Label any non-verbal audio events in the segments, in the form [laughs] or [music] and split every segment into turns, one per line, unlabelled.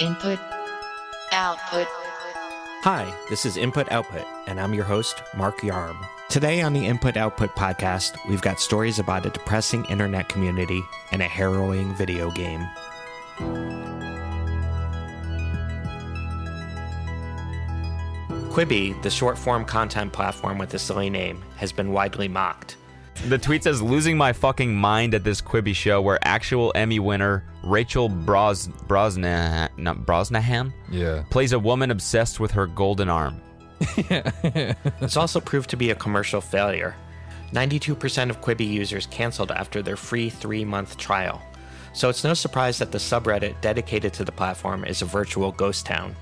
Input, output.
Hi, this is Input Output, and I'm your host, Mark Yarm. Today on the Input Output podcast, we've got stories about a depressing internet community and a harrowing video game. Quibi, the short form content platform with a silly name, has been widely mocked.
The tweet says, losing my fucking mind at this Quibi show where actual Emmy winner Rachel Bros- Brosnahan, not Brosnahan
Yeah.
plays a woman obsessed with her golden arm. [laughs]
It's also proved to be a commercial failure. 92% of Quibi users canceled after their free three month trial. So it's no surprise that the subreddit dedicated to the platform is a virtual ghost town.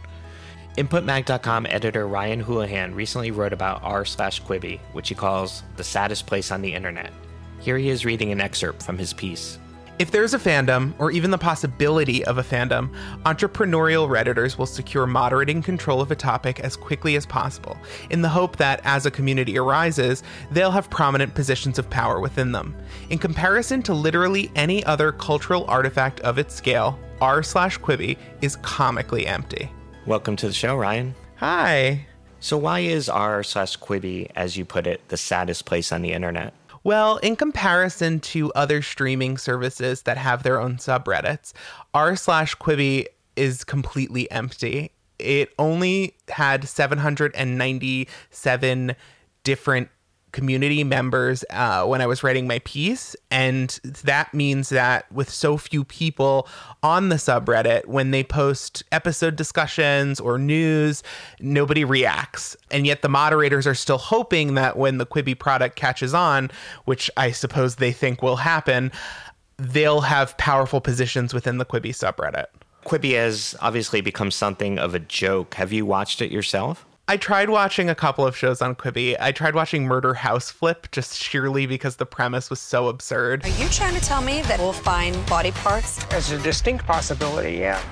InputMag.com editor Ryan Houlihan recently wrote about r slash Quibi, which he calls the saddest place on the internet. Here he is reading an excerpt from his piece.
If there's a fandom, or even the possibility of a fandom, entrepreneurial Redditors will secure moderating control of a topic as quickly as possible, in the hope that, as a community arises, they'll have prominent positions of power within them. In comparison to literally any other cultural artifact of its scale, r slash Quibi is comically empty.
Welcome to the show, Ryan.
Hi.
So, why is r slash Quibi, as you put it, the saddest place on the internet?
Well, in comparison to other streaming services that have their own subreddits, r slash Quibi is completely empty. It only had 797 different community members uh, when I was writing my piece. And that means that with so few people on the subreddit, when they post episode discussions or news, nobody reacts. And yet the moderators are still hoping that when the Quibi product catches on, which I suppose they think will happen, they'll have powerful positions within the Quibi subreddit.
Quibi has obviously become something of a joke. Have you watched it yourself?
I tried watching a couple of shows on Quibi. I tried watching Murder House Flip just sheerly because the premise was so absurd.
Are you trying to tell me that we'll find body parts?
There's a distinct possibility, yeah.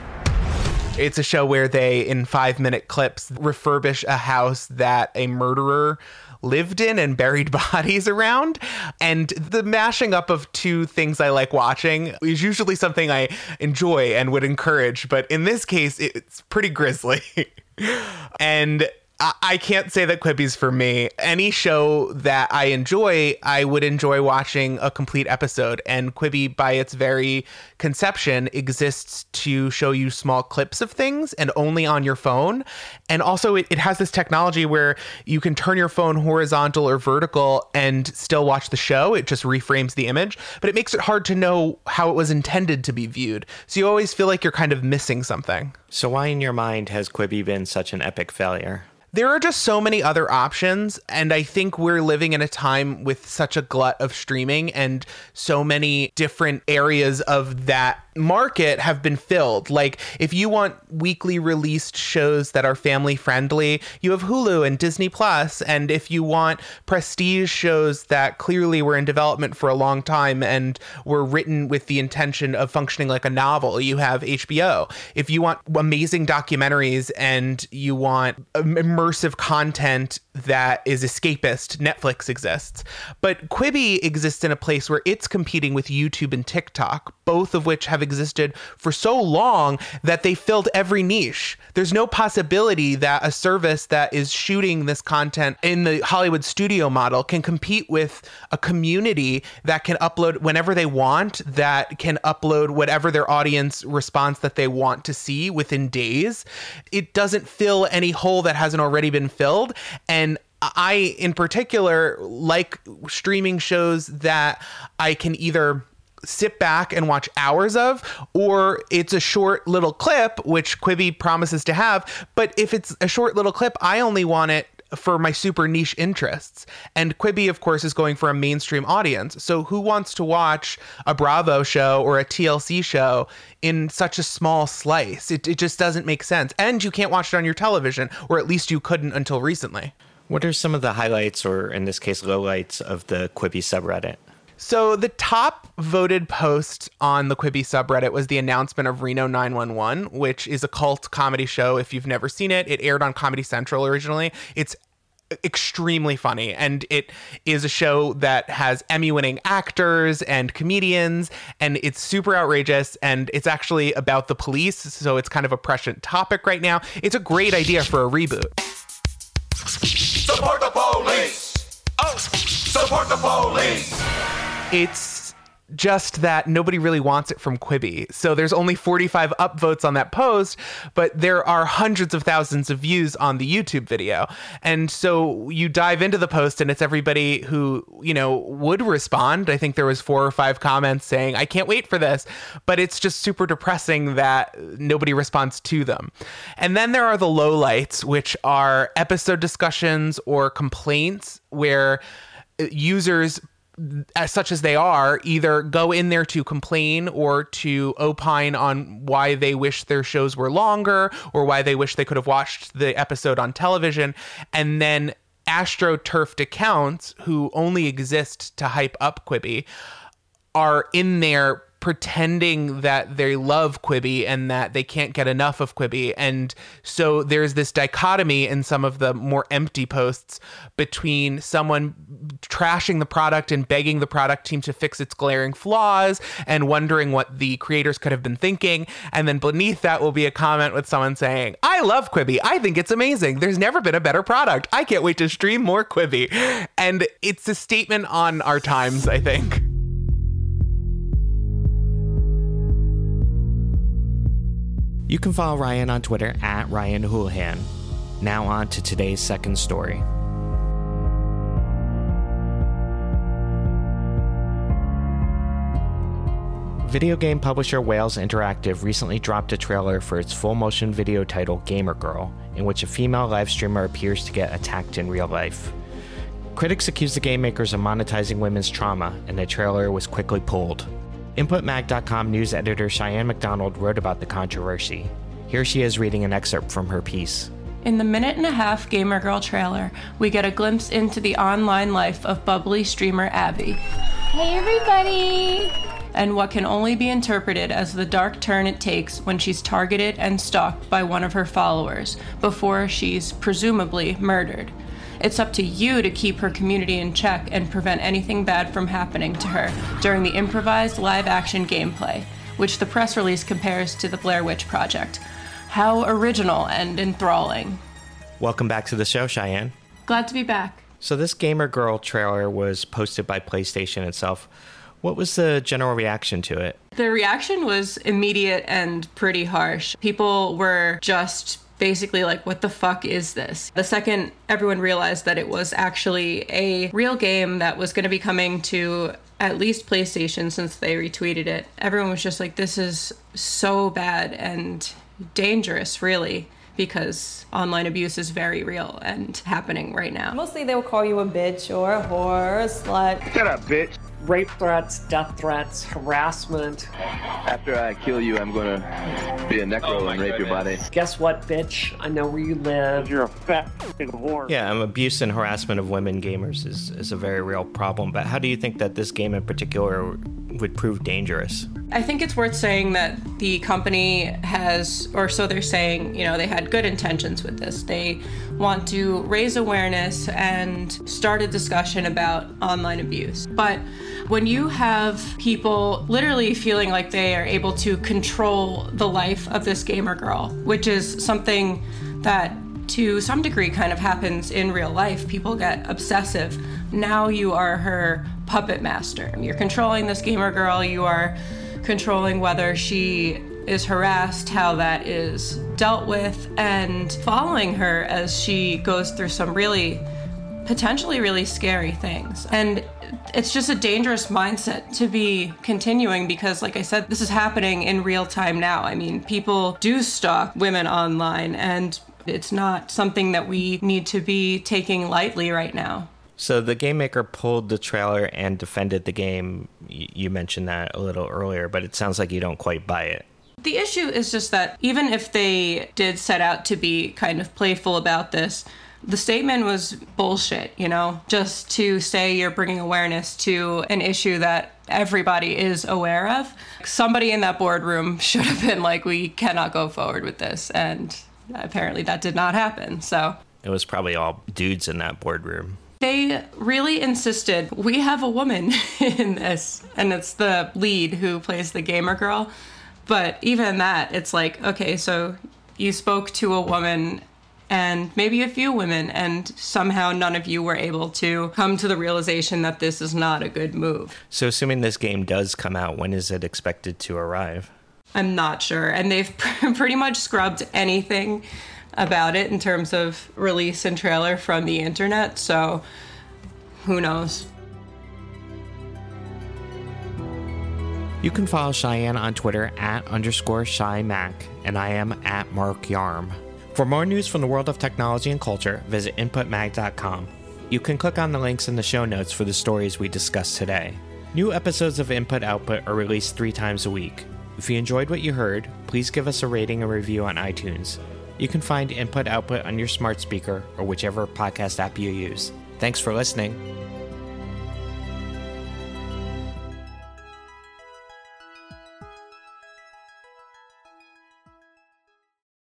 It's a show where they, in five minute clips, refurbish a house that a murderer lived in and [laughs] buried bodies around. And the mashing up of two things I like watching is usually something I enjoy and would encourage. But in this case, it's pretty grisly. [laughs] and I- can't say that Quibi's for me. Any show that I enjoy, I would enjoy watching a complete episode. And Quibi, by its very conception, exists to show you small clips of things and only on your phone. And also, it, it has this technology where you can turn your phone horizontal or vertical and still watch the show. It just reframes the image, but it makes it hard to know how it was intended to be viewed. So you always feel like you're kind of missing something.
So, why in your mind has Quibi been such an epic failure?
There are just so many other options. And I think we're living in a time with such a glut of streaming and so many different areas of that market have been filled. Like, if you want weekly released shows that are family friendly, you have Hulu and Disney Plus. And if you want prestige shows that clearly were in development for a long time and were written with the intention of functioning like a novel, you have HBO. If you want amazing documentaries and you want immersive content that is escapist, Netflix exists. But Quibi exists in a place where it's competing with YouTube and TikTok, both of which have existed for so long that they filled every niche. There's no possibility that a service that is shooting this content in the Hollywood studio model can compete with a community that can upload whenever they want, that can upload whatever their audience response that they want to see within days. It doesn't fill any hole that hasn't already been filled. And I, in particular, like streaming shows that I can either sit back and watch hours of, or it's a short little clip, which Quibi promises to have. But if it's a short little clip, I only want it for my super niche interests. And Quibi, of course, is going for a mainstream audience. So who wants to watch a Bravo show or a TLC show in such a small slice? It, it just doesn't make sense. And you can't watch it on your television, or at least you couldn't until recently.
What are some of the highlights, or in this case, lowlights, of the Quibi subreddit?
So the top voted post on the Quibi subreddit was the announcement of Reno 911, which is a cult comedy show. If you've never seen it, it aired on Comedy Central originally. It's extremely funny and it is a show that has Emmy winning actors and comedians and it's super outrageous and it's actually about the police so it's kind of a prescient topic right now. It's a great idea for a reboot.
Support the police! Oh! Support the police!
It's just that nobody really wants it from Quibi. So there's only 45 upvotes on that post, but there are hundreds of thousands of views on the YouTube video. And so you dive into the post and it's everybody who, you know, would respond. I think there was four or five comments saying, "I can't wait for this." But it's just super depressing that nobody responds to them. And then there are the lowlights, which are episode discussions or complaints where uh, users as such as they are, either go in there to complain or to opine on why they wish their shows were longer or why they wish they could have watched the episode on television. And then astroturfed accounts who only exist to hype up Quibi are in there pretending that they love Quibi and that they can't get enough of Quibi. And so there's this dichotomy in some of the more empty posts between someone trashing the product and begging the product team to fix its glaring flaws and wondering what the creators could have been thinking. And then beneath that will be a comment with someone saying, I love Quibi. I think it's amazing. There's never been a better product. I can't wait to stream more Quibi. And it's a statement on our times, I think.
You can follow Ryan on Twitter at Ryan Houlihan. Now on to today's second story. Video game publisher Wales Interactive recently dropped a trailer for its full motion video title Gamer Girl, in which a female live streamer appears to get attacked in real life. Critics accused the game makers of monetizing women's trauma, and the trailer was quickly pulled. InputMag.com news editor Cheyenne McDonald wrote about the controversy. Here she is reading an excerpt from her piece.
In the minute and a half Gamer Girl trailer, we get a glimpse into the online life of bubbly streamer Abby.
Hey, everybody!
And what can only be interpreted as the dark turn it takes when she's targeted and stalked by one of her followers before she's presumably murdered. It's up to you to keep her community in check and prevent anything bad from happening to her during the improvised live action gameplay, which the press release compares to the Blair Witch Project. How original and enthralling.
Welcome back to the show, Cheyenne.
Glad to be back.
So, this Gamer Girl trailer was posted by PlayStation itself. What was the general reaction to it?
The reaction was immediate and pretty harsh. People were just basically like, what the fuck is this? The second everyone realized that it was actually a real game that was going to be coming to at least PlayStation since they retweeted it, everyone was just like, this is so bad and dangerous, really. Because online abuse is very real and happening right now.
Mostly they'll call you a bitch or a whore or a slut.
Shut up, bitch.
Rape threats, death threats, harassment.
After I kill you, I'm gonna be a necro and rape your body.
Guess what, bitch? I know where you live.
You're a fat f***ing whore.
Yeah, um, abuse and harassment of women gamers is, is a very real problem. But how do you think that this game in particular would prove dangerous?
I think it's worth saying that the company has, or so they're saying, you know, they had good intentions with this. They want to raise awareness and start a discussion about online abuse. But when you have people literally feeling like they are able to control the life of this gamer girl, which is something that to some degree kind of happens in real life, people get obsessive. Now you are her puppet master. You're controlling this gamer girl, you are controlling whether she is harassed, how that is dealt with, and following her as she goes through some really potentially really scary things. And it's just a dangerous mindset to be continuing because, like I said, this is happening in real time now. I mean, people do stalk women online, and it's not something that we need to be taking lightly right now.
So the game maker pulled the trailer and defended the game. You mentioned that a little earlier, but it sounds like you don't quite buy it.
The issue is just that even if they did set out to be kind of playful about this, the statement was bullshit, you know, just to say you're bringing awareness to an issue that everybody is aware of. Somebody in that boardroom [laughs] should have been like, we cannot go forward with this. And apparently that did not happen. So
It was probably all dudes in that boardroom.
They really insisted we have a woman [laughs] in this, and it's the lead who plays the gamer girl. But even that, it's like, okay, so you spoke to a woman and maybe a few women, and somehow none of you were able to come to the realization that this is not a good move.
So, assuming this game does come out, when is it expected to arrive?
I'm not sure. And they've [laughs] pretty much scrubbed anything about it in terms of release and trailer from the internet, so who knows?
You can follow Cheyenne on Twitter at underscore Shy Mac, and I am at Mark Yarm. For more news from the world of technology and culture, visit inputmag.com. You can click on the links in the show notes for the stories we discussed today. New episodes of Input Output are released three times a week. If you enjoyed what you heard, please give us a rating and review on iTunes. You can find Input Output on your smart speaker or whichever podcast app you use. Thanks for listening.